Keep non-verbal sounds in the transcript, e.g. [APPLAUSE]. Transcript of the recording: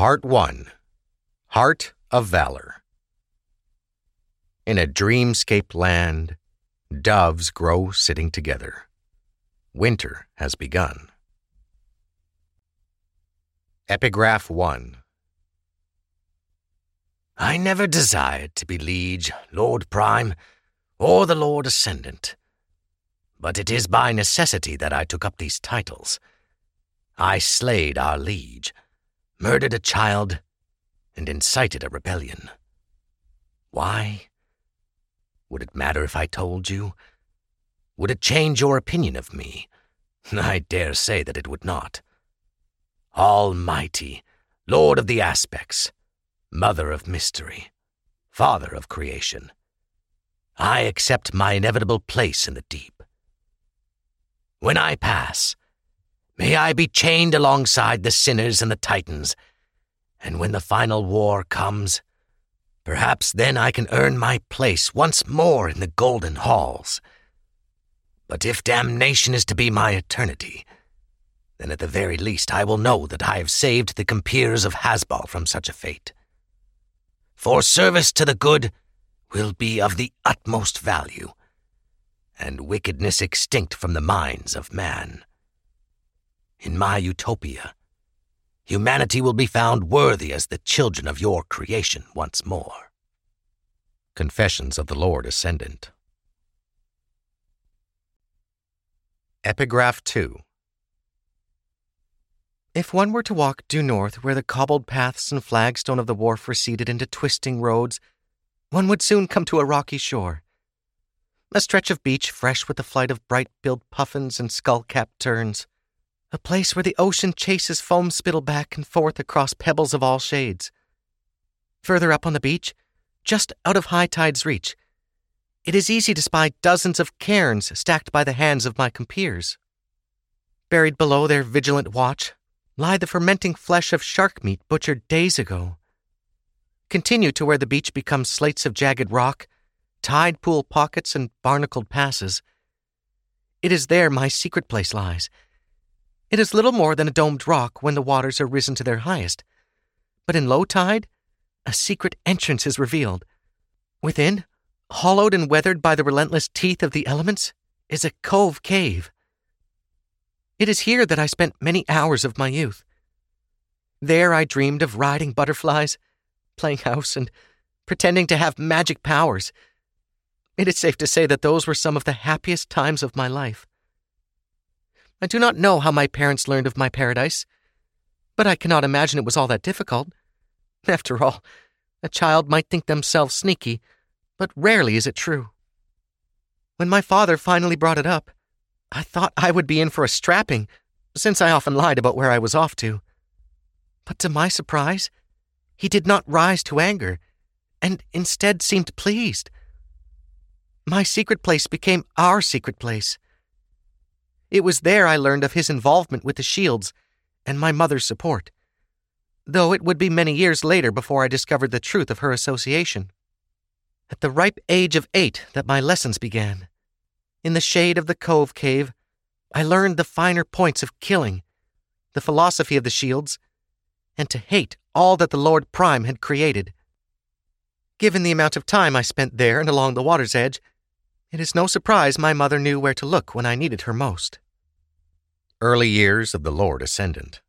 Part 1 Heart of Valor In a dreamscape land, doves grow sitting together. Winter has begun. Epigraph 1 I never desired to be liege, Lord Prime, or the Lord Ascendant. But it is by necessity that I took up these titles. I slayed our liege murdered a child, and incited a rebellion. Why? Would it matter if I told you? Would it change your opinion of me? [LAUGHS] I dare say that it would not. Almighty, Lord of the aspects, Mother of mystery, Father of creation, I accept my inevitable place in the deep. When I pass, May I be chained alongside the sinners and the titans, and when the final war comes, perhaps then I can earn my place once more in the golden halls. But if damnation is to be my eternity, then at the very least I will know that I have saved the compeers of Hasbal from such a fate. For service to the good will be of the utmost value, and wickedness extinct from the minds of man in my utopia, humanity will be found worthy as the children of your creation once more. Confessions of the Lord Ascendant. Epigraph 2 If one were to walk due north where the cobbled paths and flagstone of the wharf receded into twisting roads, one would soon come to a rocky shore. A stretch of beach fresh with the flight of bright billed puffins and skull capped terns a place where the ocean chases foam spittle back and forth across pebbles of all shades. Further up on the beach, just out of high tide's reach, it is easy to spy dozens of cairns stacked by the hands of my compeers. Buried below their vigilant watch lie the fermenting flesh of shark meat butchered days ago. Continue to where the beach becomes slates of jagged rock, tide pool pockets, and barnacled passes. It is there my secret place lies it is little more than a domed rock when the waters are risen to their highest. But in low tide, a secret entrance is revealed. Within, hollowed and weathered by the relentless teeth of the elements, is a cove cave. It is here that I spent many hours of my youth. There I dreamed of riding butterflies, playing house, and pretending to have magic powers. It is safe to say that those were some of the happiest times of my life. I do not know how my parents learned of my paradise, but I cannot imagine it was all that difficult. After all, a child might think themselves sneaky, but rarely is it true. When my father finally brought it up, I thought I would be in for a strapping, since I often lied about where I was off to. But to my surprise, he did not rise to anger, and instead seemed pleased. My secret place became our secret place. It was there I learned of his involvement with the Shields and my mother's support, though it would be many years later before I discovered the truth of her association. At the ripe age of eight that my lessons began. In the shade of the cove cave, I learned the finer points of killing, the philosophy of the Shields, and to hate all that the Lord Prime had created. Given the amount of time I spent there and along the water's edge, it is no surprise my mother knew where to look when I needed her most. Early Years of the Lord Ascendant.